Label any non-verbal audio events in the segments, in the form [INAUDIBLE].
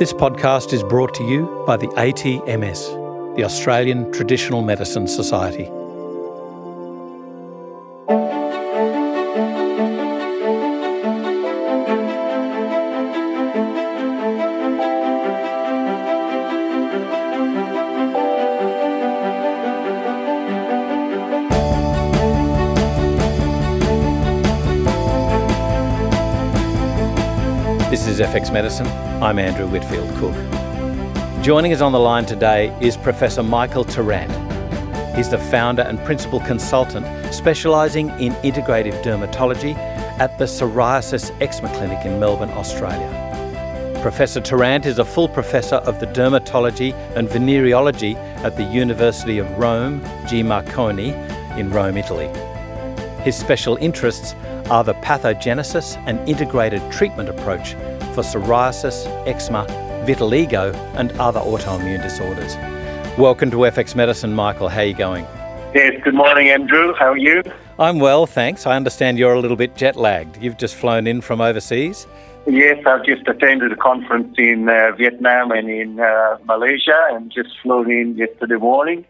This podcast is brought to you by the ATMS, the Australian Traditional Medicine Society. FX Medicine. I'm Andrew Whitfield Cook. Joining us on the line today is Professor Michael Tarrant. He's the founder and principal consultant specialising in integrative dermatology at the Psoriasis Eczema Clinic in Melbourne, Australia. Professor Tarrant is a full professor of the dermatology and venereology at the University of Rome G. Marconi in Rome, Italy. His special interests are the pathogenesis and integrated treatment approach for psoriasis, eczema, vitiligo, and other autoimmune disorders. Welcome to FX Medicine, Michael. How are you going? Yes, good morning, Andrew. How are you? I'm well, thanks. I understand you're a little bit jet lagged. You've just flown in from overseas. Yes, I've just attended a conference in uh, Vietnam and in uh, Malaysia and just flown in yesterday morning.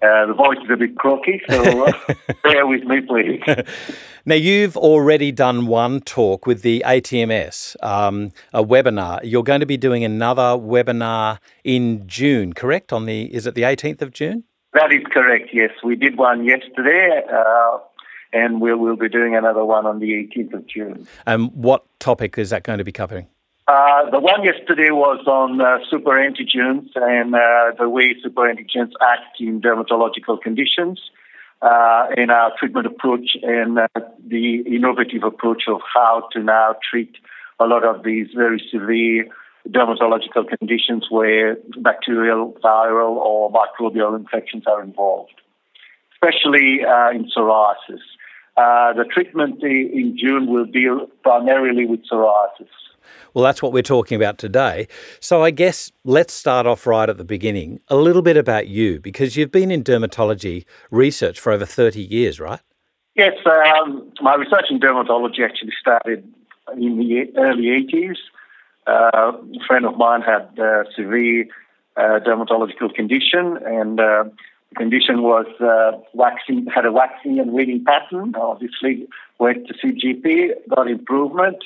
Uh, the voice is a bit croaky, so uh, [LAUGHS] bear with me, please. [LAUGHS] Now, you've already done one talk with the ATMS, um, a webinar. You're going to be doing another webinar in June, correct? On the is it the 18th of June? That is correct. Yes, we did one yesterday, uh, and we'll we'll be doing another one on the 18th of June. And what topic is that going to be covering? Uh, the one yesterday was on uh, super antigens and uh, the way super antigens act in dermatological conditions, uh, and our treatment approach and uh, the innovative approach of how to now treat a lot of these very severe dermatological conditions where bacterial, viral, or microbial infections are involved, especially uh, in psoriasis. the treatment in June will deal primarily with psoriasis. Well, that's what we're talking about today. So, I guess let's start off right at the beginning. A little bit about you, because you've been in dermatology research for over 30 years, right? Yes, um, my research in dermatology actually started in the early 80s. Uh, a friend of mine had a severe uh, dermatological condition, and uh, the condition was uh, waxing, had a waxing and waning pattern. Obviously, went to see GP, got improvement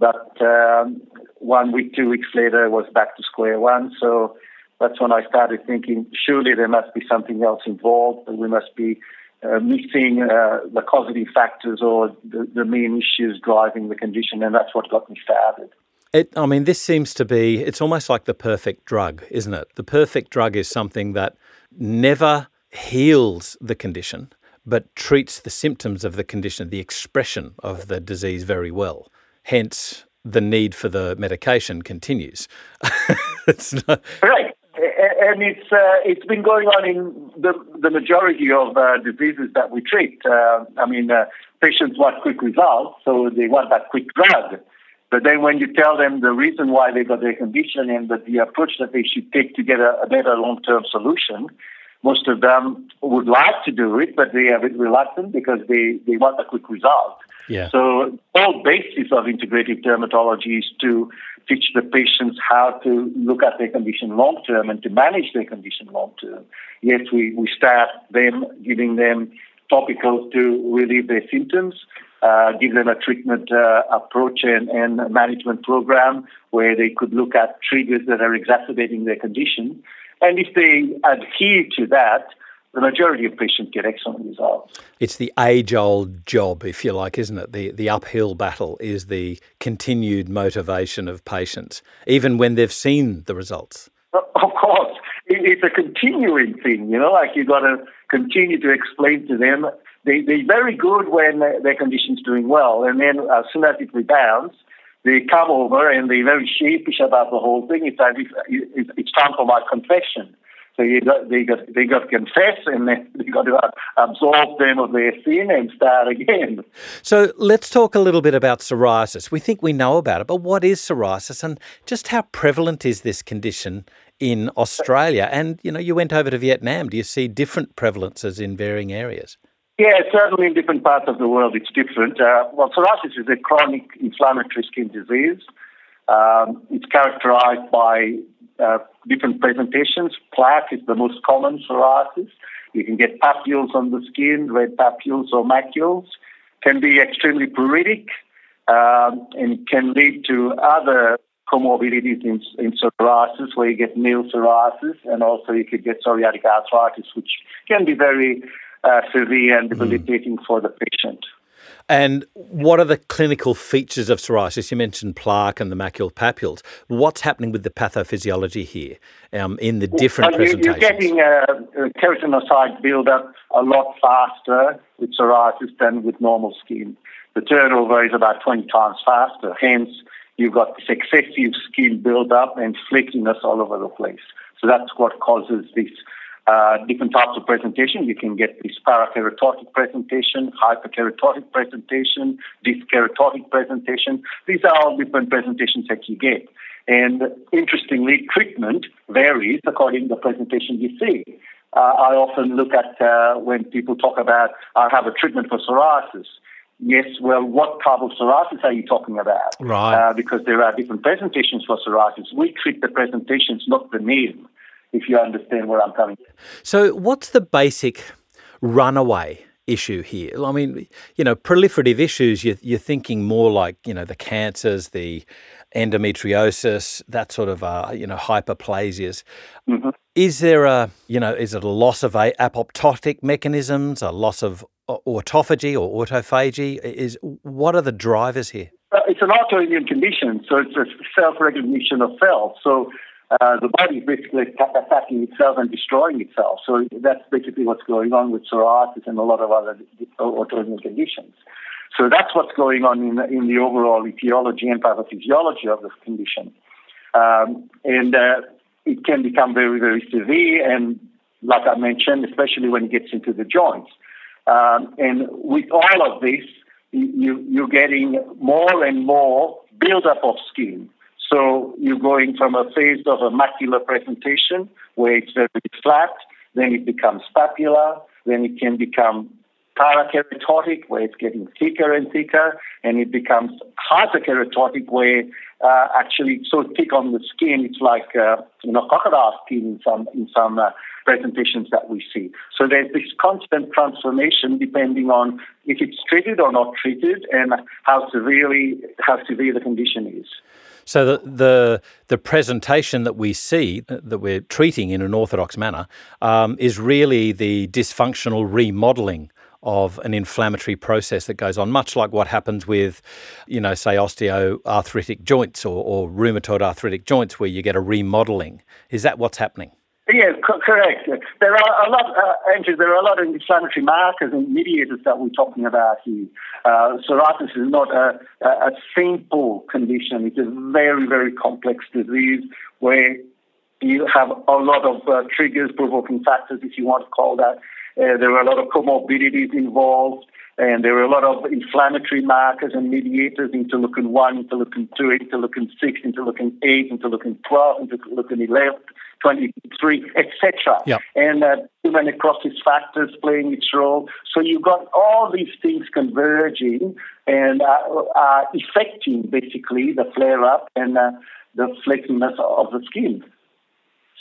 but um, one week, two weeks later, was back to square one. So that's when I started thinking, surely there must be something else involved. We must be uh, missing uh, the causative factors or the, the main issues driving the condition, and that's what got me started. It, I mean, this seems to be, it's almost like the perfect drug, isn't it? The perfect drug is something that never heals the condition, but treats the symptoms of the condition, the expression of the disease very well. Hence, the need for the medication continues. [LAUGHS] not... Right. And it's uh, it's been going on in the the majority of uh, diseases that we treat. Uh, I mean, uh, patients want quick results, so they want that quick drug. But then when you tell them the reason why they got their condition and that the approach that they should take to get a, a better long term solution, most of them would like to do it, but they are a bit reluctant because they, they want a quick result. Yeah. So, whole basis of integrative dermatology is to teach the patients how to look at their condition long term and to manage their condition long term. Yes, we, we start them giving them topicals to relieve their symptoms, uh, give them a treatment uh, approach and, and management program where they could look at triggers that are exacerbating their condition. And if they adhere to that, the majority of patients get excellent results. It's the age old job, if you like, isn't it? The, the uphill battle is the continued motivation of patients, even when they've seen the results. Of course. It's a continuing thing, you know, like you've got to continue to explain to them. They, they're very good when their condition's doing well, and then as soon as it rebounds, they come over and they're very sheepish about the whole thing. It's, it's time for my confession. You got, they got they got to confess and then they got to absolve them of their sin and start again. So let's talk a little bit about psoriasis. We think we know about it, but what is psoriasis and just how prevalent is this condition in Australia? And you know, you went over to Vietnam. Do you see different prevalences in varying areas? Yeah, certainly in different parts of the world it's different. Uh, well, psoriasis is a chronic inflammatory skin disease. Um, it's characterized by uh, different presentations. Plaque is the most common psoriasis. You can get papules on the skin, red papules or macules. Can be extremely pruritic um, and can lead to other comorbidities in, in psoriasis, where you get nail psoriasis, and also you could get psoriatic arthritis, which can be very uh, severe and debilitating mm. for the patient. And what are the clinical features of psoriasis? You mentioned plaque and the macular papules. What's happening with the pathophysiology here um, in the different well, presentations? You're getting a, a keratinocyte buildup a lot faster with psoriasis than with normal skin. The turnover is about 20 times faster. Hence, you've got this excessive skin buildup and flakiness all over the place. So that's what causes this uh, different types of presentation. You can get this parakeratotic presentation, hyperkeratotic presentation, dyskeratotic presentation. These are all different presentations that you get. And interestingly, treatment varies according to the presentation you see. Uh, I often look at uh, when people talk about, I have a treatment for psoriasis. Yes, well, what type of psoriasis are you talking about? Right. Uh, because there are different presentations for psoriasis. We treat the presentations, not the name if you understand where I'm coming from. So, what's the basic runaway issue here? I mean, you know, proliferative issues, you're, you're thinking more like, you know, the cancers, the endometriosis, that sort of, uh, you know, hyperplasias. Mm-hmm. Is there a, you know, is it a loss of a- apoptotic mechanisms, a loss of autophagy or autophagy? Is What are the drivers here? Uh, it's an autoimmune condition, so it's a self-recognition of self. So uh, the body is basically attacking itself and destroying itself. So that's basically what's going on with psoriasis and a lot of other autoimmune conditions. So that's what's going on in the, in the overall etiology and pathophysiology of this condition. Um, and uh, it can become very, very severe, and like I mentioned, especially when it gets into the joints. Um, and with all of this, you, you're getting more and more buildup of skin. So you're going from a phase of a macular presentation where it's very flat, then it becomes papular, then it can become parakeratotic where it's getting thicker and thicker, and it becomes hyperkeratotic where uh, actually it's so thick on the skin it's like uh, you know crocodile skin in some in some uh, presentations that we see. So there's this constant transformation depending on if it's treated or not treated and how severely how severe the condition is. So the, the, the presentation that we see uh, that we're treating in an orthodox manner um, is really the dysfunctional remodeling of an inflammatory process that goes on, much like what happens with, you know, say osteoarthritic joints or, or rheumatoid arthritic joints, where you get a remodeling. Is that what's happening? Yes, co- correct. There are a lot, uh, Andrew, there are a lot of inflammatory markers and mediators that we're talking about here. Uh, psoriasis is not a, a simple condition. It's a very, very complex disease where you have a lot of uh, triggers, provoking factors, if you want to call that. Uh, there are a lot of comorbidities involved, and there are a lot of inflammatory markers and mediators, interleukin 1, interleukin 2, interleukin 6, interleukin 8, interleukin 12, interleukin 11, 23, etc. Yep. And uh, human necrosis factors playing its role. So you've got all these things converging and uh, uh, affecting basically the flare up and uh, the flakiness of the skin.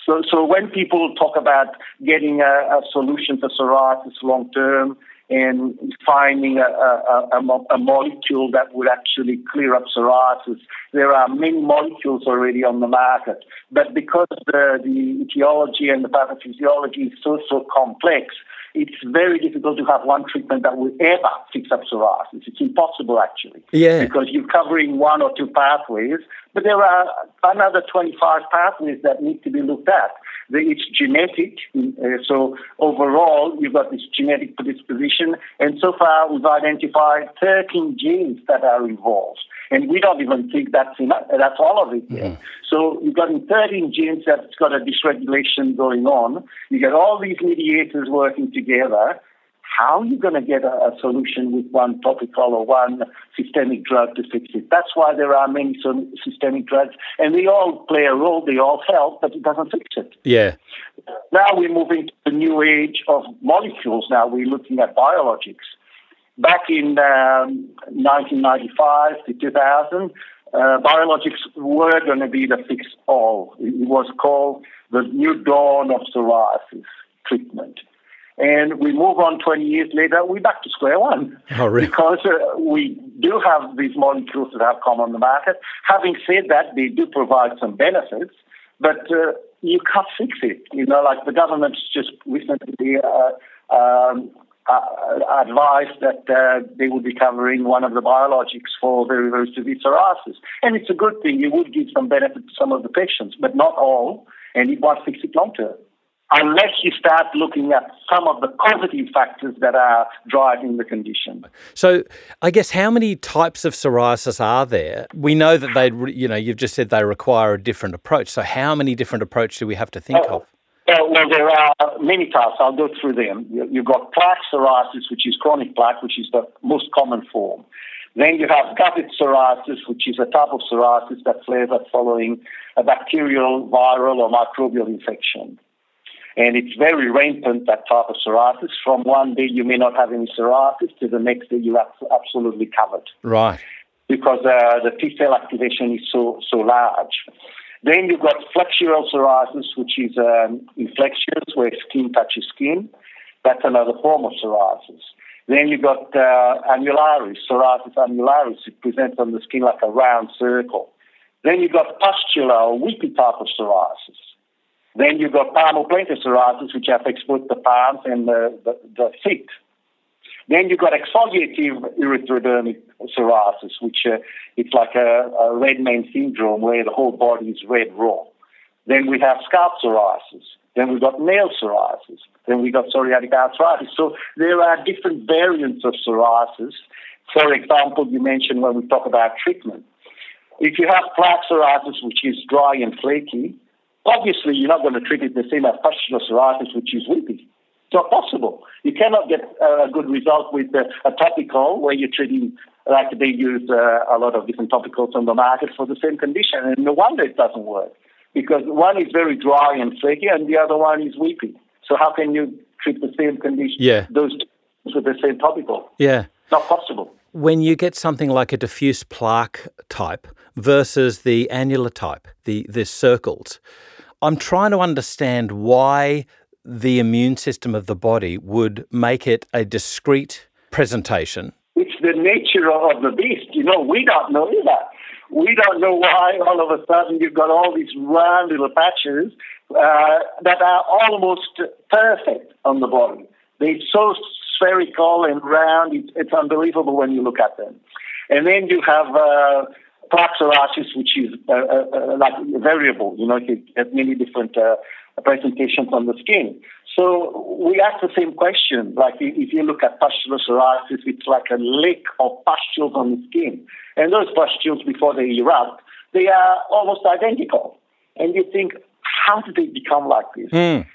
So, so when people talk about getting a, a solution for psoriasis long term, and finding a, a, a, a, molecule that would actually clear up psoriasis. There are many molecules already on the market, but because the, the etiology and the pathophysiology is so, so complex, it's very difficult to have one treatment that will ever fix up psoriasis. It's impossible, actually. Yeah. Because you're covering one or two pathways, but there are another 25 pathways that need to be looked at. It's genetic, uh, so overall, you've got this genetic predisposition, and so far we've identified 13 genes that are involved. And we don't even think that's enough. That's all of it. Mm-hmm. So you've got 13 genes that's got a dysregulation going on. You get all these mediators working together. How are you going to get a, a, solution with one topical or one systemic drug to fix it? That's why there are many systemic drugs, and they all play a role, they all help, but it doesn't fix it. Yeah. Now we're moving to the new age of molecules. Now we're looking at biologics back in um, 1995 to 2000, uh, biologics were going to be the fix all. It was called the new dawn of psoriasis treatment. And we move on 20 years later, we're back to square one. Oh, really? Because uh, we do have these molecules that have come on the market. Having said that, they do provide some benefits, but uh, you can't fix it. You know, like the government's just recently uh, um, uh, advised that uh, they would be covering one of the biologics for very, very severe psoriasis. And it's a good thing. It would give some benefit to some of the patients, but not all, and it won't fix it long term unless you start looking at some of the positive factors that are driving the condition. So, I guess how many types of psoriasis are there? We know that they, you know, you've just said they require a different approach. So, how many different approaches do we have to think oh, of? well, there are many types. I'll go through them. You've got plaque psoriasis, which is chronic plaque, which is the most common form. Then you have guttate psoriasis, which is a type of psoriasis that flares up following a bacterial, viral, or microbial infection. And it's very rampant, that type of psoriasis. From one day you may not have any psoriasis to the next day you're absolutely covered. Right. Because uh, the T cell activation is so, so large. Then you've got flexural psoriasis, which is um, inflections where skin touches skin. That's another form of psoriasis. Then you've got uh, annularis, psoriasis annularis. It presents on the skin like a round circle. Then you've got pustular or weepy type of psoriasis. Then you've got palmoplantar psoriasis, which affects both the palms and the, the, the feet. Then you've got exfoliative erythrodermic psoriasis, which uh, it's like a, a red man syndrome where the whole body is red raw. Then we have scalp psoriasis. Then we've got nail psoriasis. Then we've got psoriatic arthritis. So there are different variants of psoriasis. For example, you mentioned when we talk about treatment. If you have plaque psoriasis, which is dry and flaky, obviously you're not going to treat it the same as pustular psoriasis, which is weepy. It's not possible. You cannot get a good result with a topical where you're treating, like they use uh, a lot of different topicals on the market for the same condition. And no wonder it doesn't work because one is very dry and flaky and the other one is weepy. So how can you treat the same condition, yeah. those with the same topical? Yeah. Not possible. When you get something like a diffuse plaque type versus the annular type, the, the circles, I'm trying to understand why the immune system of the body would make it a discrete presentation? It's the nature of the beast. You know, we don't know either. We don't know why all of a sudden you've got all these round little patches uh, that are almost perfect on the body. They're so spherical and round, it's, it's unbelievable when you look at them. And then you have uh, plaque psoriasis, which is uh, uh, uh like variable. You know, you have many different uh, presentations on the skin. So we ask the same question. Like if you look at pustular psoriasis, it's like a lake of pustules on the skin. And those pustules, before they erupt, they are almost identical. And you think, how did they become like this? Mm.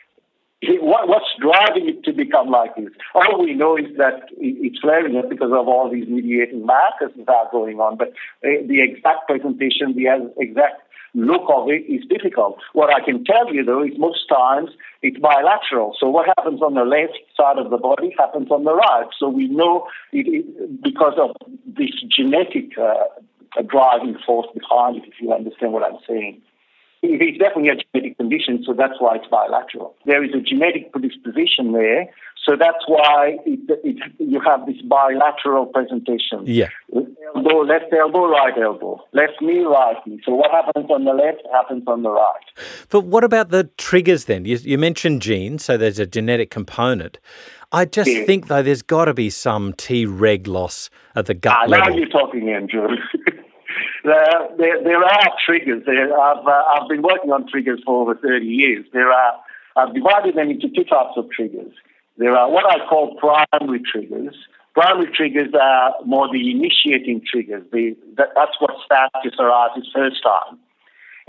What, what's driving it to become like this? All we know is that it's flaring up because of all these mediating markers that are going on. But the exact presentation, the exact look of it is difficult. What I can tell you though is most times it's bilateral. So what happens on the left side of the body happens on the right. So we know it, it because of this genetic uh, driving force behind it, if you understand what I'm saying. Is definitely a genetic condition, so that's why it's bilateral. There is a genetic predisposition there, so that's why it, it, you have this bilateral presentation. Yeah. Elbow, left elbow, right elbow. Left knee, right knee. So what happens on the left happens on the right. But what about the triggers then? You, you mentioned genes, so there's a genetic component. I just yeah. think, though, there's got to be some T-reg loss at the gut ah, level. Now you're talking, Andrew. [LAUGHS] there, there, are triggers. There, I've, uh, I've been working on triggers for over 30 years. There are, I've divided them into two types of triggers. There are what I call primary triggers. Primary triggers are more the initiating triggers. They, that, that's what starts your psoriasis first time.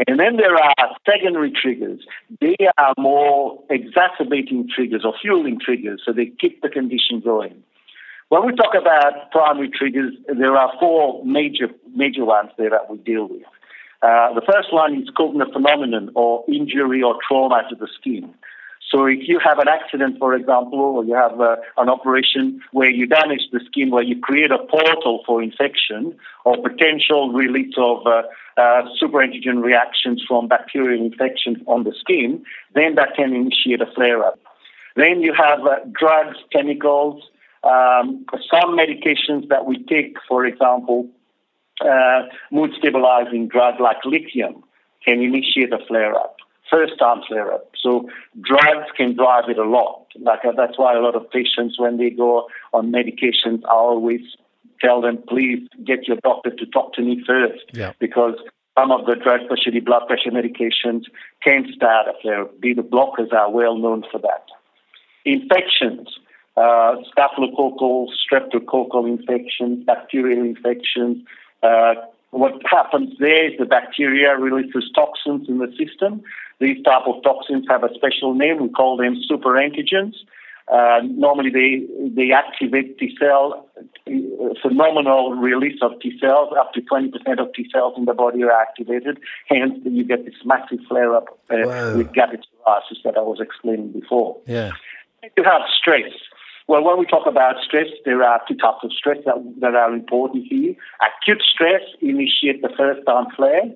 And then there are secondary triggers. They are more exacerbating triggers or fueling triggers, so they keep the condition going. When we talk about primary triggers, there are four major major ones there that we deal with. Uh, the first one is Koebner phenomenon or injury or trauma to the skin. So if you have an accident, for example, or you have uh, an operation where you damage the skin, where you create a portal for infection or potential release of uh, uh, superantigen reactions from bacterial infections on the skin, then that can initiate a flare-up. Then you have uh, drugs, chemicals, um, some medications that we take, for example, uh, mood stabilizing drug like lithium can initiate a flare up, first time flare up. So drugs can drive it a lot. Like uh, that's why a lot of patients, when they go on medications, I always tell them, please get your doctor to talk to me first, yeah. because some of the drugs, especially blood pressure medications, can start a flare. Up. Beta blockers are well known for that. Infections uh, staphylococcal, streptococcal infections, bacterial infections. Uh, what happens there is the bacteria releases toxins in the system. These type of toxins have a special name. We call them superantigens. Uh, normally, they they activate T cell, phenomenal release of T cells. Up to 20% of T cells in the body are activated. Hence, you get this massive flare up uh, with gouty that I was explaining before. Yeah. You have stress. Well, when we talk about stress, there are two types of stress that, that are important here. Acute stress initiates the first time flare.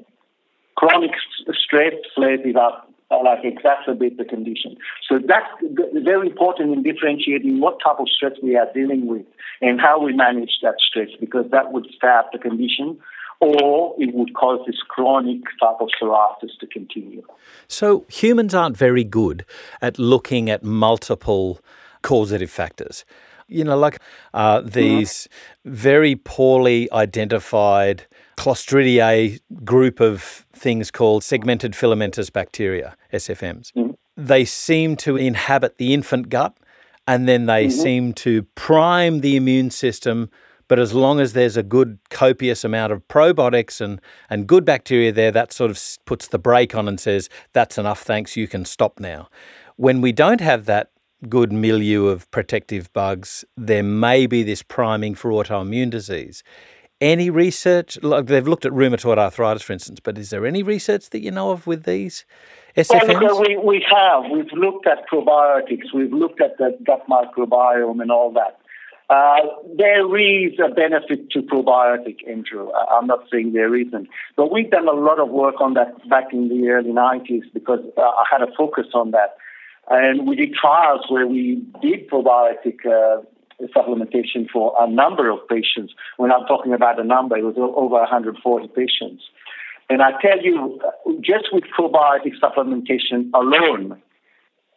Chronic stress flares it up, uh, like exacerbate the condition. So that's very important in differentiating what type of stress we are dealing with and how we manage that stress because that would start the condition or it would cause this chronic type of psoriasis to continue. So humans aren't very good at looking at multiple causative factors. You know, like uh, these very poorly identified Clostridiae group of things called segmented filamentous bacteria, SFMs. Mm-hmm. They seem to inhabit the infant gut and then they mm-hmm. seem to prime the immune system. But as long as there's a good copious amount of probiotics and, and good bacteria there, that sort of puts the brake on and says, that's enough, thanks, you can stop now. When we don't have that good milieu of protective bugs, there may be this priming for autoimmune disease. Any research, like they've looked at rheumatoid arthritis, for instance, but is there any research that you know of with these SFMs? Well, we, we have. We've looked at probiotics, we've looked at the gut microbiome and all that. Uh, there is a benefit to probiotic, Andrew. I'm not saying there isn't. But we've done a lot of work on that back in the early 90s because uh, I had a focus on that. And we did trials where we did probiotic uh, supplementation for a number of patients. When I'm talking about a number, it was over 140 patients. And I tell you, just with probiotic supplementation alone,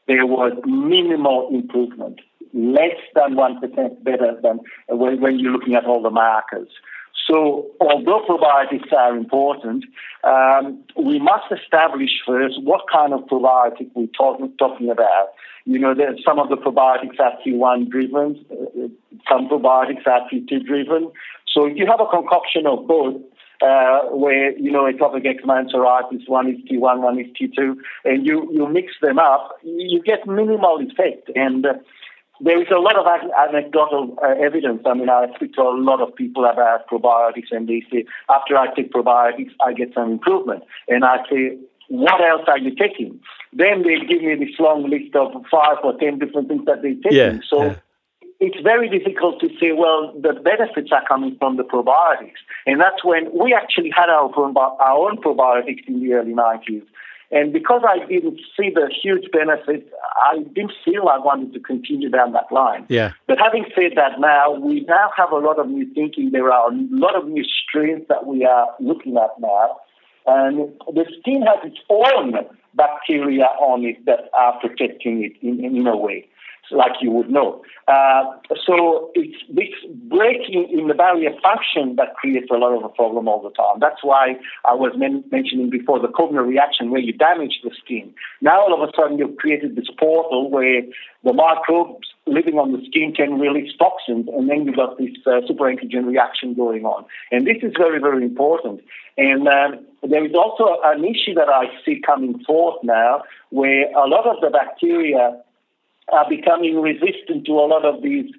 there was minimal improvement, less than 1% better than when, when you're looking at all the markers. So, although probiotics are important, um, we must establish first what kind of probiotic we're talk, talking about. You know, some of the probiotics are T1 driven, uh, some probiotics are T2 driven. So, if you have a concoction of both, uh, where you know atopic eczema and psoriasis, one is T1, one is T2, and you you mix them up, you get minimal effect. And uh, there is a lot of anecdotal uh, evidence. I mean, I speak to a lot of people about probiotics, and they say, after I take probiotics, I get some improvement. And I say, what else are you taking? Then they give me this long list of five or ten different things that they're taking. Yeah, so yeah. it's very difficult to say, well, the benefits are coming from the probiotics. And that's when we actually had our, our own probiotics in the early 90s. And because I didn't see the huge benefit, I didn't feel I wanted to continue down that line. Yeah. But having said that, now we now have a lot of new thinking. There are a lot of new strains that we are looking at now, and the skin has its own bacteria on it that are protecting it in, in a way like you would know. Uh, so it's this breaking in the barrier function that creates a lot of a problem all the time. That's why I was men- mentioning before the Koebner reaction where you damage the skin. Now all of a sudden you've created this portal where the microbes living on the skin can release toxins and then you've got this uh, superantigen reaction going on. And this is very, very important. And um, there is also an issue that I see coming forth now where a lot of the bacteria are becoming resistant to a lot of these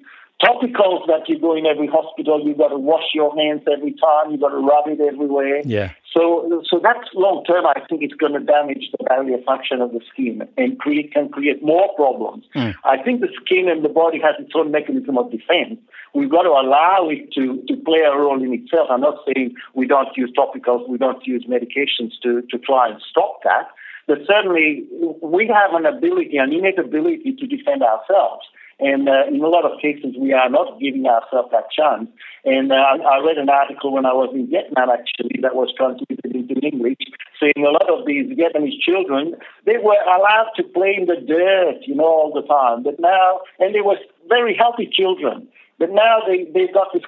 topicals that you go in every hospital, you've got to wash your hands every time, you've got to rub it everywhere. Yeah. So, so that's long term. I think it's going to damage the barrier function of the skin and create can create more problems. Mm. I think the skin and the body has its own mechanism of defense. We've got to allow it to, to play a role in itself. I'm not saying we don't use topicals, we don't use medications to, to try and stop that. But certainly, we have an ability, an innate ability to defend ourselves. And uh, in a lot of cases, we are not giving ourselves that chance. And uh, I read an article when I was in Vietnam, actually, that was translated into English, saying a lot of these Vietnamese children, they were allowed to play in the dirt, you know, all the time. But now, and they were very healthy children. But now they, they've got this,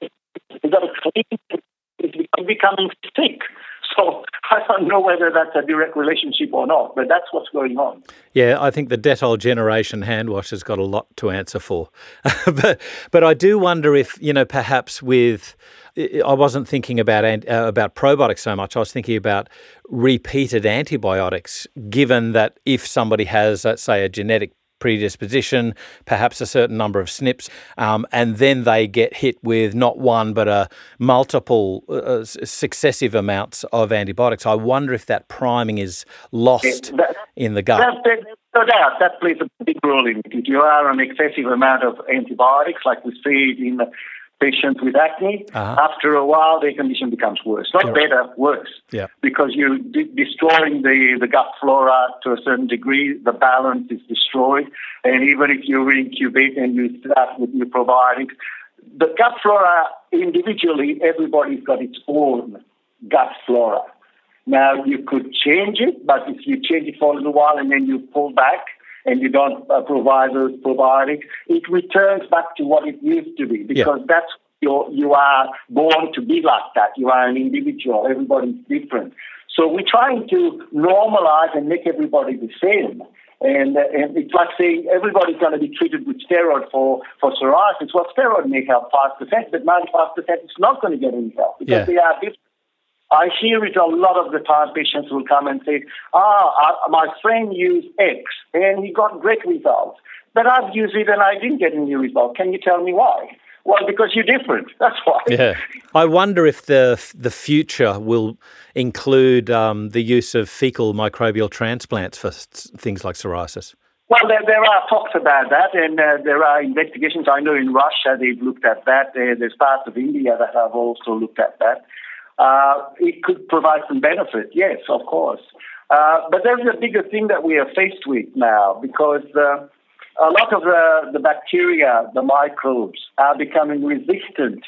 they've got a clean, it's becoming sick. Don't know whether that's a direct relationship or not, but that's what's going on. Yeah, I think the Dettol generation hand wash has got a lot to answer for. [LAUGHS] but but I do wonder if, you know, perhaps with I wasn't thinking about uh, about probiotics so much. I was thinking about repeated antibiotics. Given that if somebody has, let's say, a genetic predisposition, perhaps a certain number of SNPs, um, and then they get hit with not one but a multiple uh, uh successive amounts of antibiotics. I wonder if that priming is lost that, in the gut. That, no doubt, that plays a big role in it. If you are on excessive amount of antibiotics, like we see in patients with acne, uh-huh. after a while their condition becomes worse. Not yeah. better, worse. Yeah. Because you're de- destroying the, the gut flora to a certain degree, the balance is destroyed. And even if you reincubate and you start with new probiotics, the gut flora individually, everybody's got its own gut flora. Now you could change it, but if you change it for a little while and then you pull back, and you don't uh, provide those probiotics, it returns back to what it used to be because yeah. that's you you are born to be like that. You are an individual. Everybody's different. So we're trying to normalize and make everybody the same. And, and it's like saying everybody's going to be treated with steroid for, for psoriasis. Well, steroid may help 5%, but 95% is not going to get any help because yeah. they are different. I hear it a lot of the time. Patients will come and say, "Ah, my friend used X and he got great results, but I've used it and I didn't get any result. Can you tell me why?" Well, because you're different. [LAUGHS] That's why. Yeah, I wonder if the the future will include um, the use of fecal microbial transplants for things like psoriasis. Well, there, there are talks about that, and uh, there are investigations. I know in Russia they've looked at that. Uh, there's parts of India that have also looked at that uh, it could provide some benefit. Yes, of course. Uh, but there's a bigger thing that we are faced with now because uh, a lot of the, the bacteria, the microbes, are becoming resistant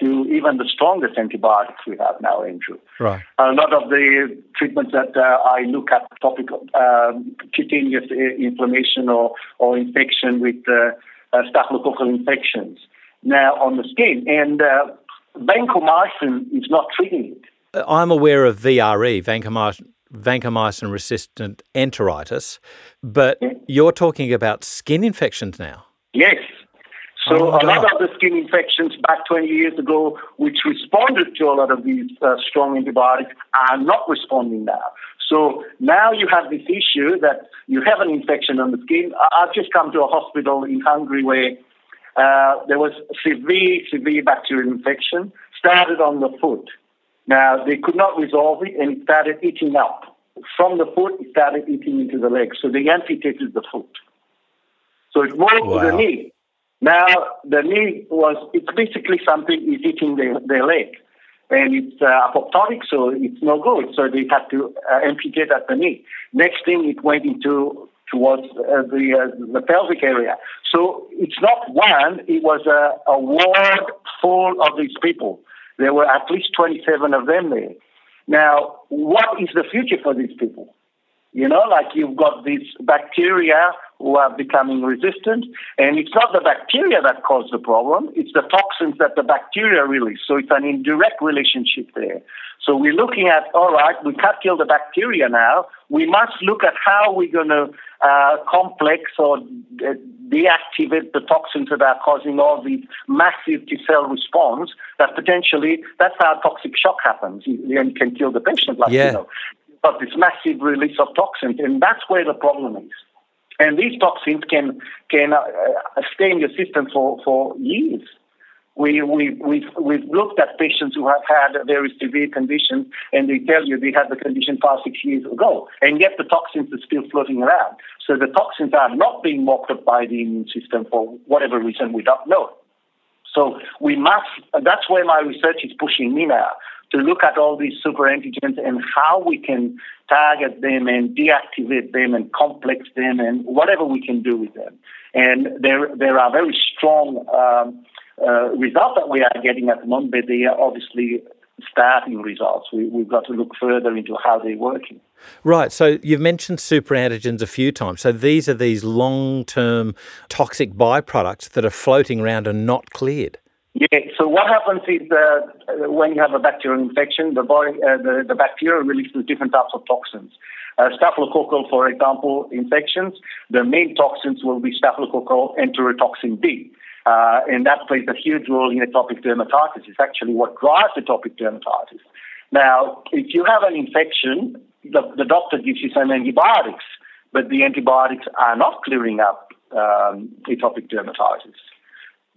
to even the strongest antibiotics we have now, Andrew. Right. A lot of the treatments that uh, I look at, topical um, cutaneous uh, inflammation or, or infection with uh, uh, staphylococcal infections now on the skin. And uh, vancomycin is not treating it. I'm aware of VRE, vancomycin, vancomycin resistant enteritis, but you're talking about skin infections now. Yes. So oh a lot of the skin infections back 20 years ago, which responded to a lot of these uh, strong antibiotics, are not responding now. So now you have this issue that you have an infection on the skin. I've just come to a hospital in Hungary where uh, there was severe, severe bacterial infection, started on the foot. Now, they could not resolve it and it started eating up. From the foot, it started eating into the leg. So they amputated the foot. So it moved wow. to the knee. Now, the knee was, it's basically something is eating their, their leg. And it's uh, apoptotic, so it's no good. So they had to uh, amputate at the knee. Next thing, it went into towards uh, the uh, the pelvic area. So it's not one; it was a, a ward full of these people. There were at least 27 of them there. Now, what is the future for these people? You know, like you've got these bacteria who are becoming resistant, and it's not the bacteria that cause the problem, it's the toxins that the bacteria release. So it's an indirect relationship there. So we're looking at, all right, we can't kill the bacteria now. We must look at how we're going to uh, complex or uh, deactivate the toxins that are causing all these massive T cell response that potentially, that's how toxic shock happens. You, you can kill the patient, like, yeah. you know. But this massive release of toxins, and that's where the problem is. And these toxins can can uh, stay in your system for, for years. We, we, we've, we've looked at patients who have had very severe conditions and they tell you they had the condition five, six years ago, and yet the toxins are still floating around. So the toxins are not being mocked up by the immune system for whatever reason we don't know. So we must, that's where my research is pushing me now to look at all these super antigens and how we can target them and deactivate them and complex them and whatever we can do with them. And there, there are very strong um, uh, results that we are getting at the moment, but they are obviously starting results. We, we've got to look further into how they're working. Right. So you've mentioned superantigens a few times. So these are these long term toxic byproducts that are floating around and not cleared. Yeah. So what happens is uh, when you have a bacterial infection, the body, uh, the, the bacteria releases different types of toxins. Uh, staphylococcal, for example, infections, the main toxins will be staphylococcal enterotoxin B. Uh, and that plays a huge role in atopic dermatitis. It's actually what drives atopic dermatitis. Now, if you have an infection, the, the doctor gives you some antibiotics, but the antibiotics are not clearing up um, atopic dermatitis.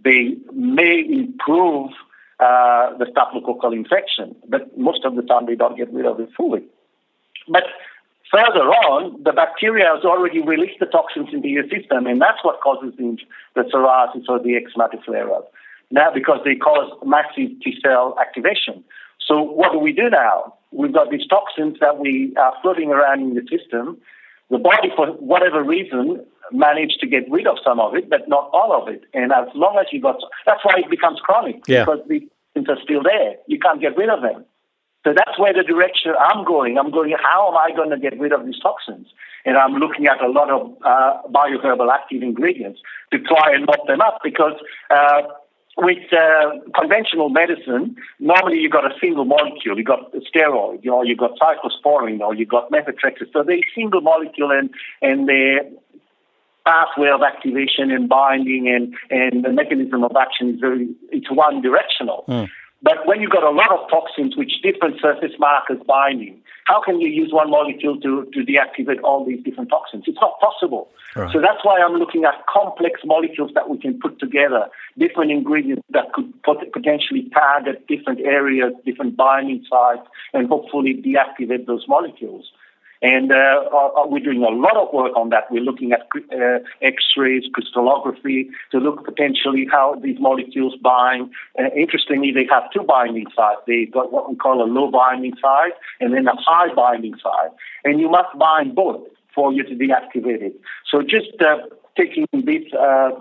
They may improve uh, the staphylococcal infection, but most of the time they don't get rid of it fully. But Further on, the bacteria has already released the toxins into your system, and that's what causes the, the psoriasis or the eczematic flare-up. Now, because they cause massive T cell activation. So, what do we do now? We've got these toxins that we are floating around in the system. The body, for whatever reason, managed to get rid of some of it, but not all of it. And as long as you got, that's why it becomes chronic yeah. because the toxins are still there. You can't get rid of them. So that's where the direction I'm going. I'm going, how am I going to get rid of these toxins? And I'm looking at a lot of uh, bioherbal active ingredients to try and mop them up because uh, with uh, conventional medicine, normally you've got a single molecule. You've got a steroid, or you've got cyclosporine, or you've got methotrexate. So they're single molecule and, and the pathway of activation and binding and, and the mechanism of action is very, it's one directional. Mm. But when you've got a lot of toxins which different surface markers binding, how can you use one molecule to, to deactivate all these different toxins? It's not possible. Right. So that's why I'm looking at complex molecules that we can put together, different ingredients that could potentially target different areas, different binding sites, and hopefully deactivate those molecules. And uh, we're doing a lot of work on that. We're looking at uh, X-rays, crystallography to look potentially how these molecules bind. Uh, interestingly, they have two binding sites. They've got what we call a low binding site and then a high binding site. And you must bind both for you to deactivate it. So just uh, taking this uh,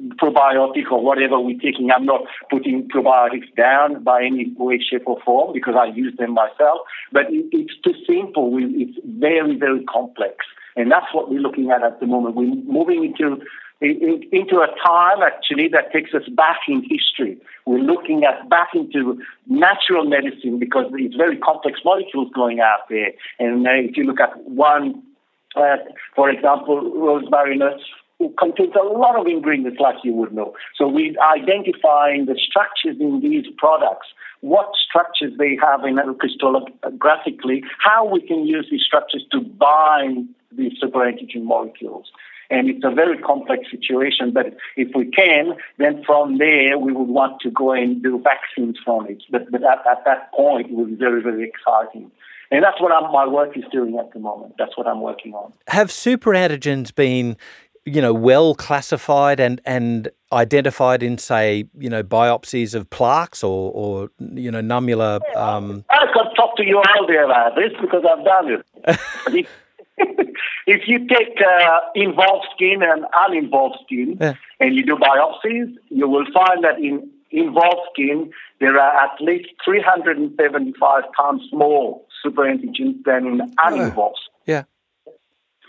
probiotic or whatever we're taking. I'm not putting probiotics down by any way, shape, or form because I use them myself. But it, it's too simple. It's very, very complex. And that's what we're looking at at the moment. We're moving into into a time actually that takes us back in history. We're looking at back into natural medicine because it's very complex molecules going out there. And uh, if you look at one, uh, for example, rosemary nuts contains a lot of ingredients, like you would know. So we're identifying the structures in these products, what structures they have in crystallographically, how we can use these structures to bind these superantigen molecules. And it's a very complex situation, but if we can, then from there we would want to go and do vaccines from it. But, but at, at that point, it would be very, very exciting. And that's what I'm, my work is doing at the moment. That's what I'm working on. Have superantigens been you know, well classified and, and identified in, say, you know, biopsies of plaques or, or you know, nummular. Um... I could talk to you all day about this because I've done it. [LAUGHS] [LAUGHS] if you take uh, involved skin and uninvolved skin yeah. and you do biopsies, you will find that in involved skin, there are at least 375 times more superantigens than in uninvolved. Yeah.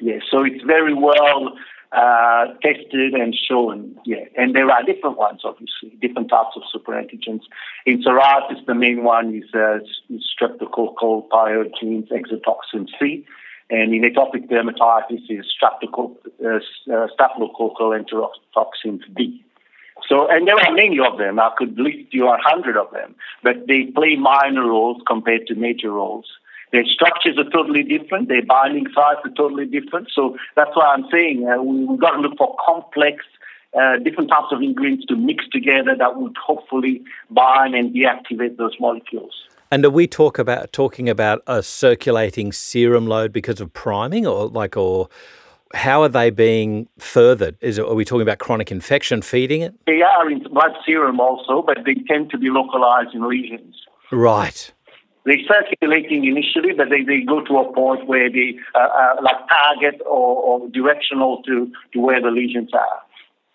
Yeah, so it's very well uh, tested and shown. Yeah, and there are different ones, obviously, different types of superantigens. In psoriasis, the main one is, uh, streptococcal pyogenes exotoxin C. And in atopic dermatitis is streptococcal, uh, uh, staphylococcal enterotoxin B. So, and there are many of them. I could list you a hundred of them, but they play minor roles compared to major roles. Their structures are totally different. Their binding sites are totally different. So that's why I'm saying uh, we, we've got to look for complex, uh, different types of ingredients to mix together that would hopefully bind and deactivate those molecules. And are we talk about talking about a circulating serum load because of priming, or like, or how are they being furthered? Is it, are we talking about chronic infection feeding it? They are in blood serum also, but they tend to be localized in lesions. Right. They're circulating initially, but they, they go to a point where they uh, uh, like target or, or directional to, to where the lesions are.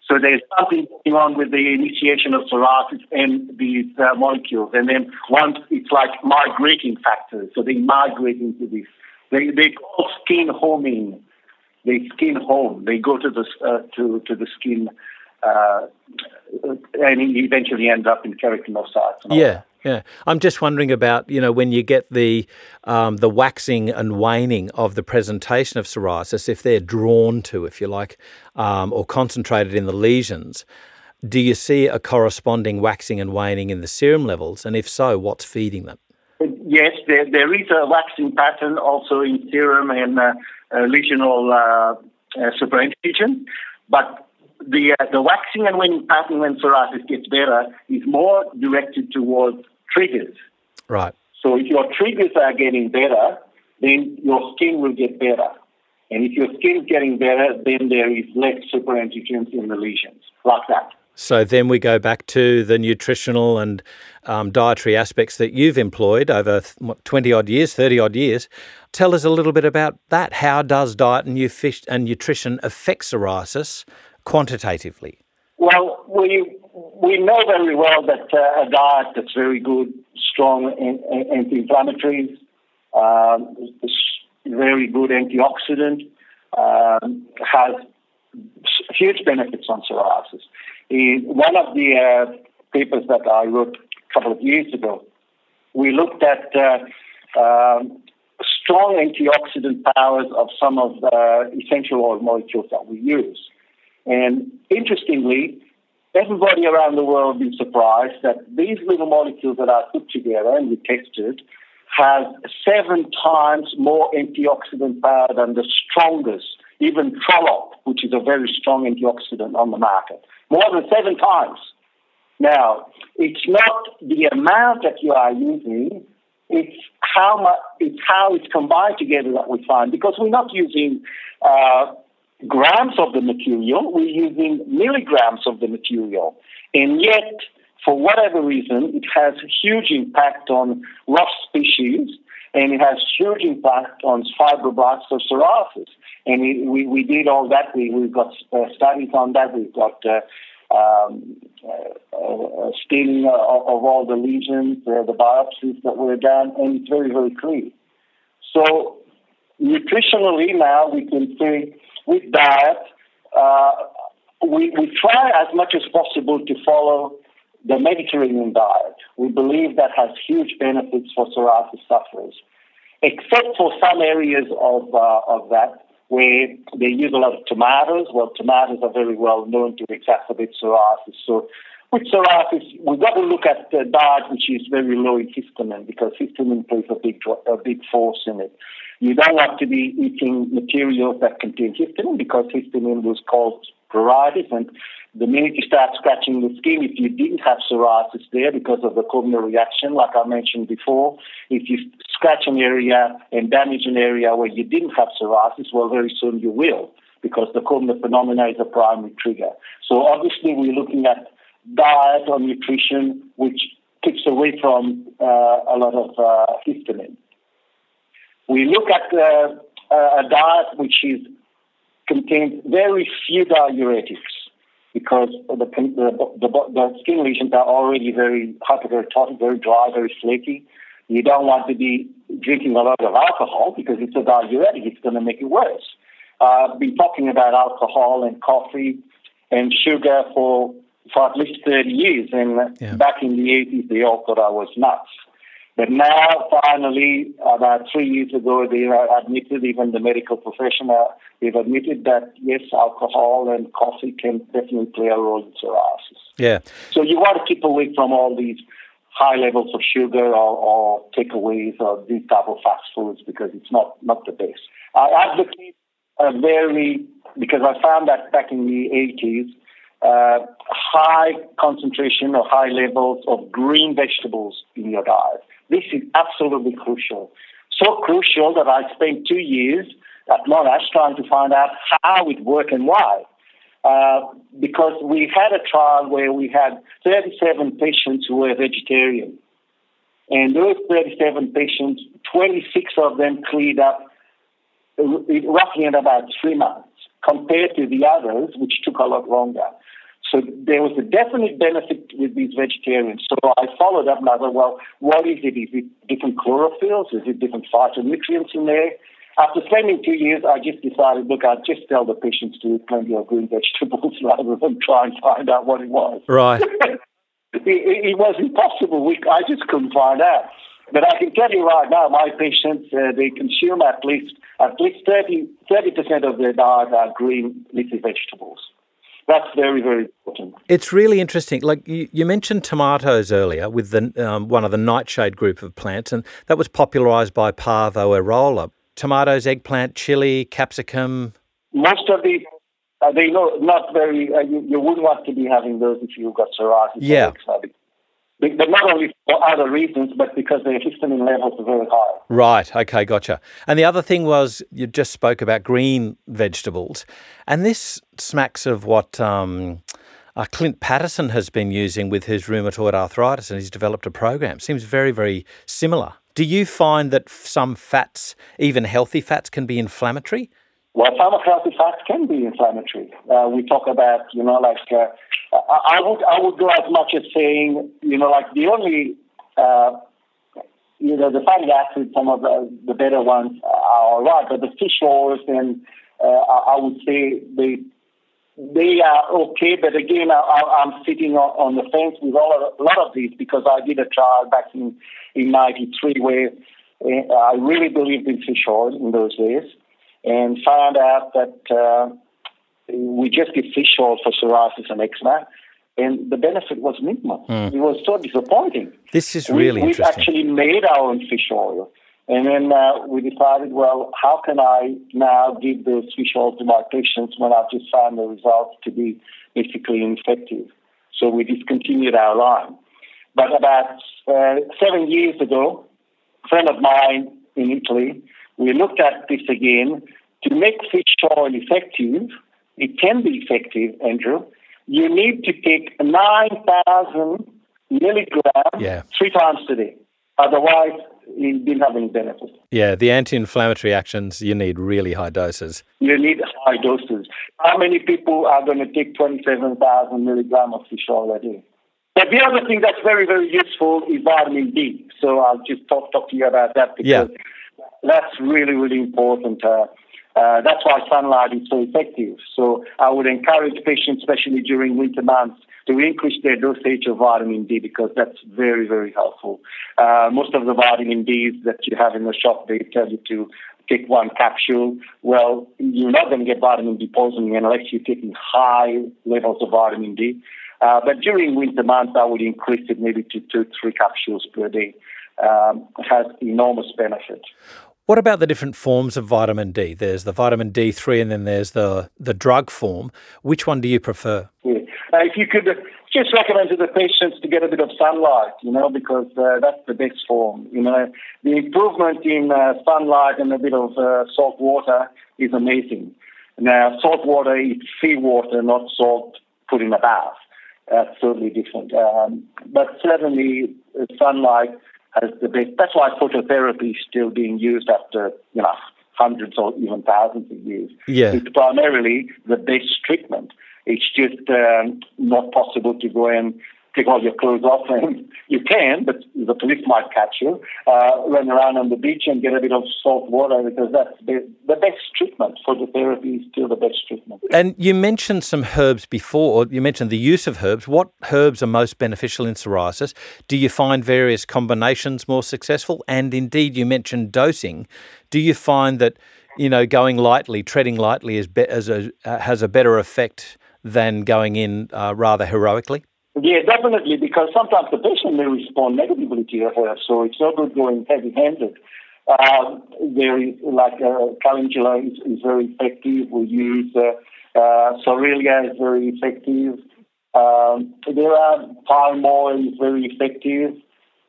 So there's something going on with the initiation of psoriasis and these uh, molecules. And then once it's like migrating factors, so they migrate into this. They, they call skin homing. They skin home. They go to the, uh, to, to the skin uh, and eventually end up in keratinocytes. Yeah. Yeah, I'm just wondering about you know when you get the um, the waxing and waning of the presentation of psoriasis, if they're drawn to, if you like, um, or concentrated in the lesions, do you see a corresponding waxing and waning in the serum levels? And if so, what's feeding them? Yes, there, there is a waxing pattern also in serum and uh, uh, lesional uh, uh but the uh, the waxing and waning pattern when psoriasis gets better is more directed towards triggers. Right. So if your triggers are getting better, then your skin will get better. And if your skin's getting better, then there is less superantigens in the lesions, like that. So then we go back to the nutritional and um, dietary aspects that you've employed over 20 odd years, 30 odd years. Tell us a little bit about that. How does diet and, and nutrition affect psoriasis quantitatively? Well, we we know very well that uh, a diet that's very good, strong anti-inflammatories, um, very good antioxidant, um, has huge benefits on psoriasis. In one of the uh, papers that I wrote a couple of years ago, we looked at uh, um, strong antioxidant powers of some of the essential oil molecules that we use. And interestingly, everybody around the world been surprised that these little molecules that are put together and we tested have seven times more antioxidant power than the strongest, even Trolox, which is a very strong antioxidant on the market. More than seven times. Now, it's not the amount that you are using, it's how much, it's how it's combined together that we find because we're not using uh, grams of the material, we're using milligrams of the material. And yet, for whatever reason, it has huge impact on rough species and it has huge impact on fibroblasts of psoriasis. And it, we, we did all that. We, we've got uh, studies on that. We've got uh, um, uh, staining of, of, all the lesions, uh, the biopsies that were done, and it's very, very clear. So, nutritionally now, we can say with diet, uh, we, we try as much as possible to follow the Mediterranean diet. We believe that has huge benefits for psoriasis sufferers, except for some areas of, uh, of that where they use a lot of tomatoes. Well, tomatoes are very well known to exacerbate psoriasis. So with psoriasis, we've got to look at the diet which is very low in histamine because histamine plays a big, a big force in it. You don't want to be eating materials that contain histamine because histamine was cause pruritus. And the minute you start scratching the skin, if you didn't have psoriasis there because of the Koebner reaction, like I mentioned before, if you scratch an area and damage an area where you didn't have psoriasis, well, very soon you will because the Koebner phenomena is a primary trigger. So obviously we're looking at diet or nutrition which keeps away from uh, a lot of uh, histamine. We look at uh, a diet which is contains very few diuretics because the, the, the, the skin lesions are already very hyperkeratotic, very dry, very flaky. You don't want to be drinking a lot of alcohol because it's a diuretic. It's going to make it worse. Uh, I've been talking about alcohol and coffee and sugar for for at least 30 years. And yeah. back in the 80s, they all thought I was nuts. But now, finally, about three years ago, they admitted, even the medical profession, uh, they've admitted that yes, alcohol and coffee can definitely play a role in psoriasis. Yeah. So you want to keep away from all these high levels of sugar or, or takeaways or these type of fast foods because it's not, not the best. I advocate a very, because I found that back in the 80s, uh, high concentration or high levels of green vegetables in your diet. This is absolutely crucial. So crucial that I spent two years at Monash trying to find out how it worked and why. Uh, because we had a trial where we had 37 patients who were vegetarian. And those 37 patients, 26 of them cleared up roughly in about three months compared to the others, which took a lot longer. So there was a definite benefit with these vegetarians. So I followed up and I thought, well, what is it? Is it different chlorophylls? Is it different phytonutrients in there? After spending two years, I just decided, look, I'd just tell the patients to eat plenty of green vegetables [LAUGHS] rather than try and find out what it was. Right. [LAUGHS] it, it, was impossible. We, I just couldn't find out. But I can tell you right now, my patients, uh, they consume at least at least 30 percent of their diet are green leafy vegetables. That's very, very important. It's really interesting. Like you, you mentioned tomatoes earlier with the um, one of the nightshade group of plants, and that was popularised by Paavo Airola. Tomatoes, eggplant, chili, capsicum. Most of the uh, they know not very. Uh, you, you, wouldn't want to be having those if you've got psoriasis. Yeah. But not only for other reasons, but because their histamine levels are very high. Right. Okay. Gotcha. And the other thing was you just spoke about green vegetables, and this smacks of what um, uh, Clint Paddison has been using with his rheumatoid arthritis, and he's developed a program. Seems very, very similar. Do you find that some fats, even healthy fats, can be inflammatory? Well, some of healthy fats can be inflammatory. Uh, we talk about, you know, like uh, I would I would go as much as saying, you know, like the only, uh, you know, the fatty acids, some of the, the better ones are all right, but the fish oils, and uh, I would say they they are okay. But again, I, am sitting on, on, the fence with all of, a lot of these because I did a trial back in in '93 where uh, I really believed in fish oil in those days, and found out that. Uh, we just give fish oil for psoriasis and eczema, and the benefit was minimal. Mm. It was so disappointing. This is really we, interesting. We actually made our own fish oil. And then uh, we decided, well, how can I now give those fish oil to my patients when I've just found the results to be basically ineffective? So we discontinued our line. But about uh, seven years ago, a friend of mine in Italy, we looked at this again. To make fish oil effective, it can be effective, Andrew. You need to take 9,000 milligrams yeah. three times a day. Otherwise, you didn't have any benefit. Yeah, the anti inflammatory actions, you need really high doses. You need high doses. How many people are going to take 27,000 milligrams of fish oil a day? But the other thing that's very, very useful is vitamin D. So I'll just talk, talk to you about that because yeah. That's really, really important. Uh, uh, that's why sunlight is so effective. So I would encourage patients, especially during winter months, to increase their dosage of vitamin D because that's very, very helpful. Uh, most of the vitamin Ds that you have in the shop, they tell you to take one capsule. Well, you're not going to get vitamin D poisoning unless you're taking high levels of vitamin D. Uh, but during winter months, I would increase it maybe to two, three capsules per day. Um, it has enormous benefit. What about the different forms of vitamin D? There's the vitamin D3 and then there's the, the drug form. Which one do you prefer? Yeah. Uh, if you could uh, just recommend to the patients to get a bit of sunlight, you know, because uh, that's the best form. You know, the improvement in uh, sunlight and a bit of uh, salt water is amazing. Now, salt water is sea water, not salt put in a bath. That's totally different. Um, but certainly, uh, sunlight as the best. That's why phototherapy is still being used after you know hundreds or even thousands of years. Yeah. It's primarily the best treatment. It's just um, not possible to go and take all your clothes off and [LAUGHS] you can, but the police might catch you, uh, run around on the beach and get a bit of salt water because that's the, the best treatment. for Phototherapy is still the best treatment. And you mentioned some herbs before, you mentioned the use of herbs. What herbs are most beneficial in psoriasis? Do you find various combinations more successful? And indeed, you mentioned dosing. Do you find that, you know, going lightly, treading lightly is be- as a, uh, has a better effect than going in uh, rather heroically? Yeah, definitely, because sometimes the patient may respond negatively to your herb, so it's not good going heavy-handed. Uh, there is like uh, calendula is, is, very effective. We use uh, uh, Psoralea is very effective. Um, there are palm oil is very effective.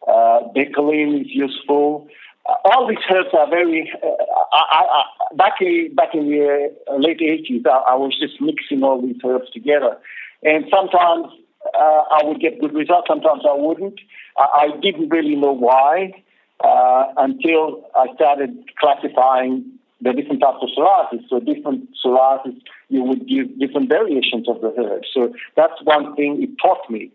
Uh, is useful. Uh, all these herbs are very. Uh, I, I, back in back in the uh, late eighties, I, I, was just mixing all these herbs together, and sometimes uh, I would get good results. Sometimes I wouldn't. I, I didn't really know why uh, until I started classifying the different types of psoriasis. So different psoriasis, you would give different variations of the herb. So that's one thing it taught me.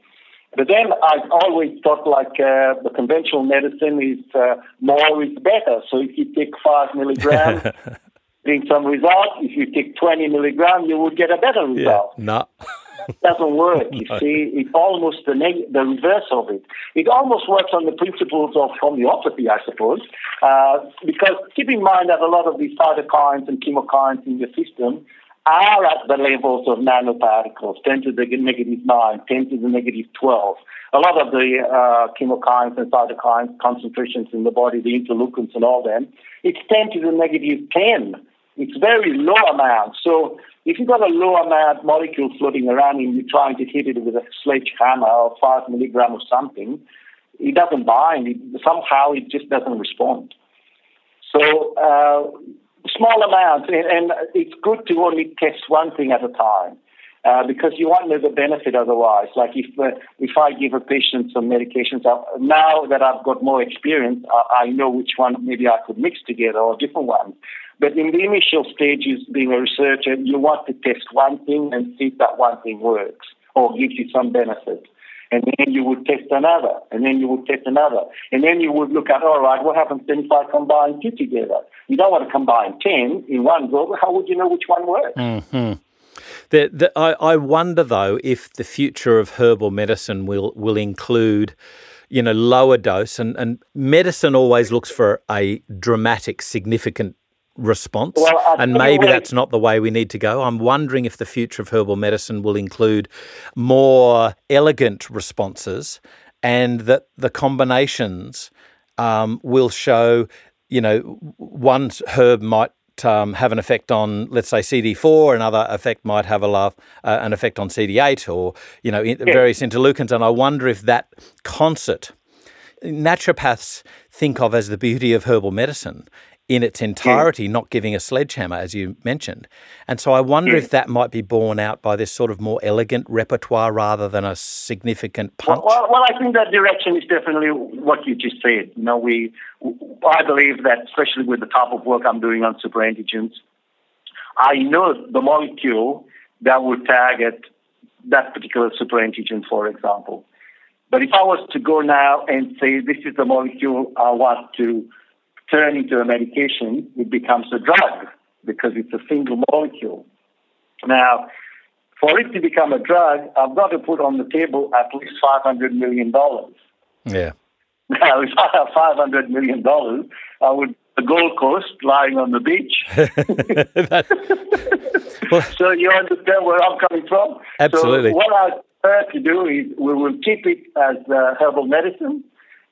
But then I've always thought like uh, the conventional medicine is uh, more is better. So if you take five milligrams, [LAUGHS] getting some result. If you take 20 milligrams, you would get a better result. Yeah, no. [LAUGHS] doesn't work. You no. see, it's almost the, neg- the reverse of it. It almost works on the principles of homeopathy, I suppose, uh, because keep in mind that a lot of these cytokines and chemokines in your system are at the levels of nanoparticles, 10 to the negative 9, 10 to the negative 12. A lot of the uh, chemokines and cytokines concentrations in the body, the interleukins and all them, it's 10 to the negative 10. It's very low amount. So if you've got a low amount molecule floating around and you're trying to hit it with a sledgehammer or 5 milligram or something, it doesn't bind. It, somehow it just doesn't respond. So uh, small amounts, and, and, it's good to only test one thing at a time. Uh, because you won't know the benefit otherwise. Like if uh, if I give a patient some medications, uh, now that I've got more experience, I, I, know which one maybe I could mix together or different ones. But in the initial stages, being a researcher, you want to test one thing and see if that one thing works or gives you some benefit. And then you would test another, and then you would test another. And then you would look at, all right, what happens then if I combine two together? You don't want to combine 10 in one go, how would you know which one works? Mm-hmm. The, the, I, I wonder, though, if the future of herbal medicine will, will include you know, lower dose and, and medicine always looks for a dramatic, significant response. Well, and maybe that's not the way we need to go. I'm wondering if the future of herbal medicine will include more elegant responses and that the combinations um, will show, you know, one herb might um, have an effect on, let's say, CD4, another effect might have a uh, an effect on CD8 or, you know, various interleukins. And I wonder if that concert, naturopaths think of as the beauty of herbal medicine in its entirety, yeah. not giving a sledgehammer, as you mentioned. And so I wonder yeah. if mm. that might be borne out by this sort of more elegant repertoire rather than a significant punch. Well, well, well, I think that direction is definitely what you just said. You know, we, I believe that, especially with the type of work I'm doing on superantigens, I know the molecule that would target that particular superantigen, for example. But if I was to go now and say this is the molecule I want to turn into a medication, it becomes a drug because it's a single molecule. Now, for it to become a drug, I've got to put on the table at least $500 million. Yeah. Now, [LAUGHS] if I have $500 million, I would the Gold Coast lying on the beach. [LAUGHS] [LAUGHS] well, so you understand where I'm coming from? Absolutely. So what I prefer to do is we will keep it as uh, herbal medicine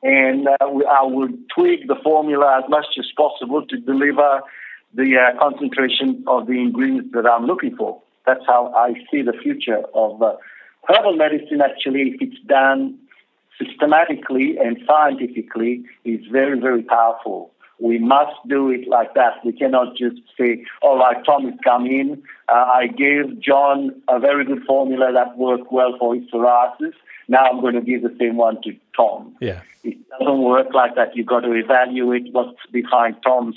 and uh, I would tweak the formula as much as possible to deliver the uh, concentration of the ingredients that I'm looking for. That's how I see the future of uh, herbal medicine. Actually, if it's done systematically and scientifically, is very, very powerful. We must do it like that. We cannot just say, all right, Tom has come in. Uh, I gave John a very good formula that worked well for his psoriasis. Now I'm going to give the same one to Tom. Yeah. It doesn't work like that. You've got to evaluate what's behind Tom's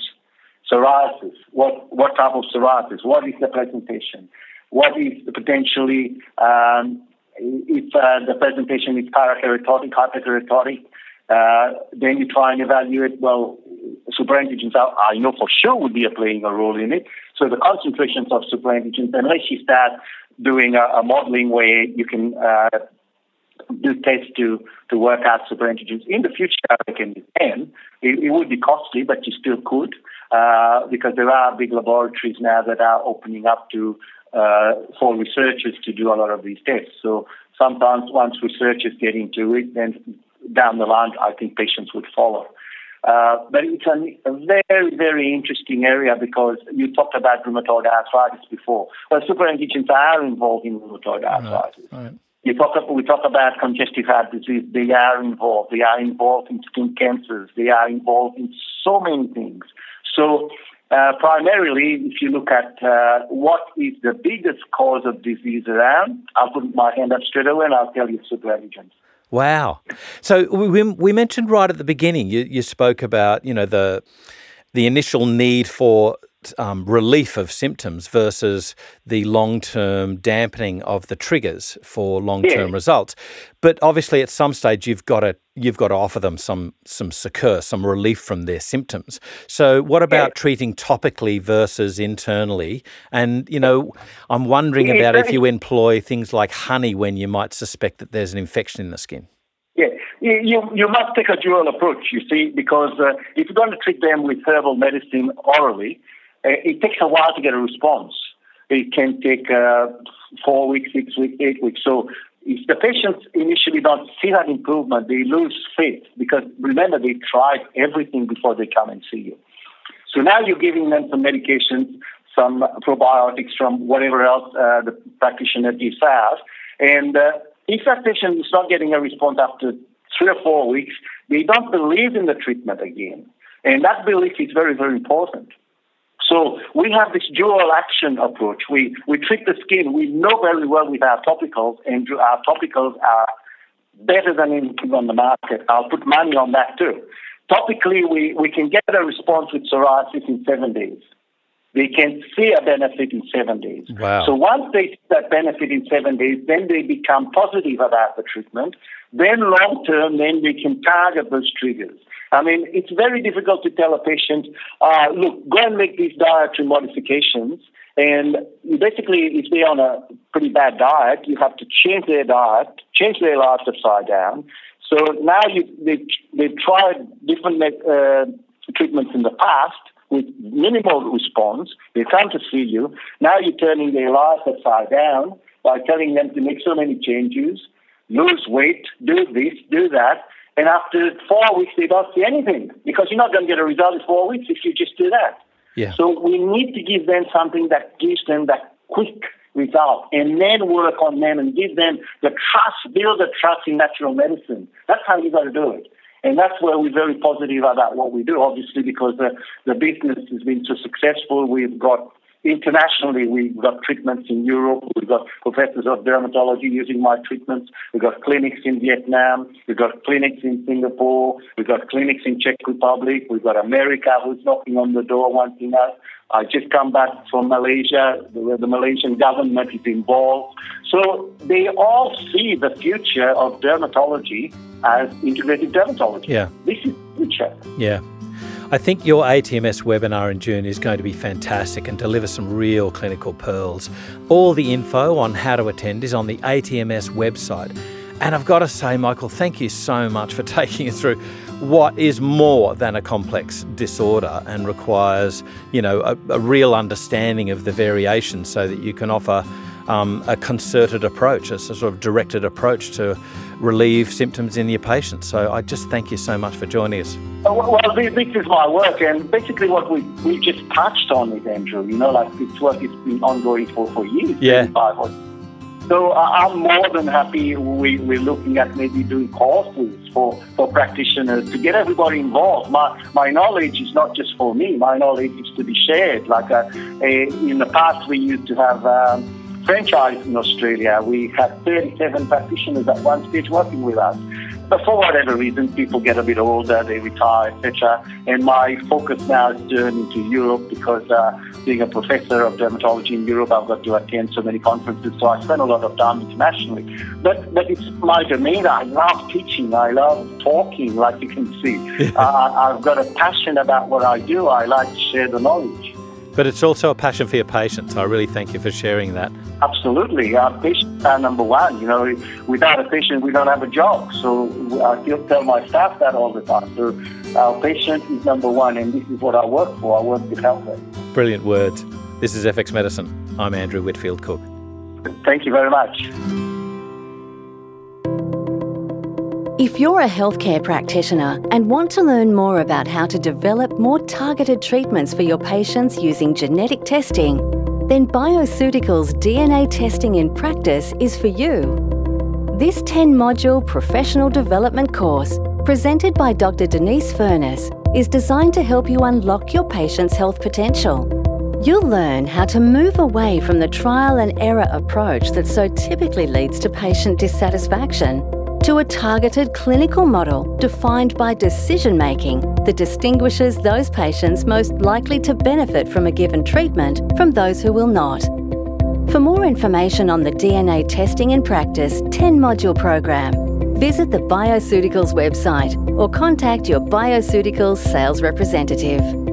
psoriasis. What, what type of psoriasis? What is the presentation? What is the potentially, um, if uh, the presentation is parakeratotic, hyperkeratotic, uh, then you try and evaluate, well, superantigens, I know for sure would be playing a role in it. So the concentrations of superantigens, unless you start doing a, a modeling where you can uh, do tests to, to work out superantigens. In the future, I reckon you can. It, it would be costly, but you still could uh, because there are big laboratories now that are opening up to uh, for researchers to do a lot of these tests. So sometimes once researchers get into it, then down the line, I think patients would follow. Uh, but it's a, a, very, very interesting area because you talked about rheumatoid arthritis before. Well, superantigens are involved in rheumatoid arthritis. Right, right. You talk, we talk about congestive heart disease. They are involved. They are involved in skin cancers. They are involved in so many things. So, uh, primarily, if you look at uh, what is the biggest cause of disease around, I'll put my hand up straight away and I'll tell you superantigens. Wow. So we, we mentioned right at the beginning, you, you spoke about, you know, the the initial need for um, relief of symptoms versus the long term dampening of the triggers for long term yeah. results. But obviously, at some stage, you've got to you've got to offer them some some succor, some relief from their symptoms. So, what about yeah. treating topically versus internally? And you know, I'm wondering yeah, about if you employ things like honey when you might suspect that there's an infection in the skin. Yeah, you, you must take a dual approach, you see, because uh, if you're going to treat them with herbal medicine orally, it takes a while to get a response. It can take uh, four weeks, six weeks, eight weeks. So if the patients initially don't see that improvement, they lose faith because remember they tried everything before they come and see you. So now you're giving them some medications, some probiotics from whatever else uh, the practitioner gives out, and uh, if that patient is not getting a response after three or four weeks, they don't believe in the treatment again, and that belief is very, very important. So we have this dual action approach. We, we treat the skin. We know very well with our topicals, and our topicals are better than anything on the market. I'll put money on that too. Topically, we, we can get a response with psoriasis in seven days. They can see a benefit in seven days. Wow. So once they see that benefit in seven days, then they become positive about the treatment. Then long term, then we can target those triggers. I mean, it's very difficult to tell a patient, uh, look, go and make these dietary modifications. And basically, if they're on a pretty bad diet, you have to change their diet, change their life upside down. So now you, they, they've tried different uh, treatments in the past with minimal response. They come to see you. Now you're turning their life upside down by telling them to make so many changes, lose weight, do this, do that. And after four weeks, they don't see anything because you're not going to get a result in four weeks if you just do that. Yeah. So we need to give them something that gives them that quick result and then work on them and give them the trust, build the trust in natural medicine. That's how you got to do it. And that's where we're very positive about what we do, obviously, because the, the business has been so successful. We've got Internationally, we've got treatments in Europe. We've got professors of dermatology using my treatments. We've got clinics in Vietnam. We've got clinics in Singapore. We've got clinics in Czech Republic. We've got America who's knocking on the door wanting us. I just come back from Malaysia, where the Malaysian government is involved. So they all see the future of dermatology as integrated dermatology. Yeah. This is the future. Yeah. I think your ATMS webinar in June is going to be fantastic and deliver some real clinical pearls. All the info on how to attend is on the ATMS website. And I've got to say, Michael, thank you so much for [LAUGHS] taking us through what is more than a complex disorder and requires, you know, a, a real understanding of the variations so that you can offer um, a concerted approach, a sort of directed approach to relieve symptoms in your patients. So I just thank you so much for joining us. Well, this is my work, and basically what we we just touched on it, Andrew. You know, like this work has been ongoing for, for years. Yeah. So I'm more than happy. We, we're looking at maybe doing courses for, for practitioners to get everybody involved. My, my knowledge is not just for me. My knowledge is to be shared. Like a, uh, in the past, we used to have um, franchise in Australia. We had 37 practitioners at one stage working with us. But for whatever reason, people get a bit older, they retire, etc. And my focus now is turning to Europe because uh, being a professor of dermatology in Europe, I've got to attend so many conferences, so I spend a lot of time internationally. But but it's my domain. I love teaching. I love talking, like you can see. [LAUGHS] uh, I've got a passion about what I do. I like to share the knowledge. But it's also a passion for your patients. I really thank you for sharing that. Absolutely. Our patients are number one. You know, without a patient, we don't have a job. So uh, I still tell my staff that all the time. So our patient is number one, and this is what I work for. I work to help them. Brilliant words. This is FX Medicine. I'm Andrew Whitfield Cook. Thank you very much. If you're a healthcare practitioner and want to learn more about how to develop more targeted treatments for your patients using genetic testing, then Bioceuticals DNA Testing in Practice is for you. This 10 module professional development course, presented by Dr. Denise Furness, is designed to help you unlock your patient's health potential. You'll learn how to move away from the trial and error approach that so typically leads to patient dissatisfaction to a targeted clinical model defined by decision making that distinguishes those patients most likely to benefit from a given treatment from those who will not. For more information on the DNA Testing in Practice 10 module program, visit the Bioceuticals website or contact your Bioceuticals sales representative.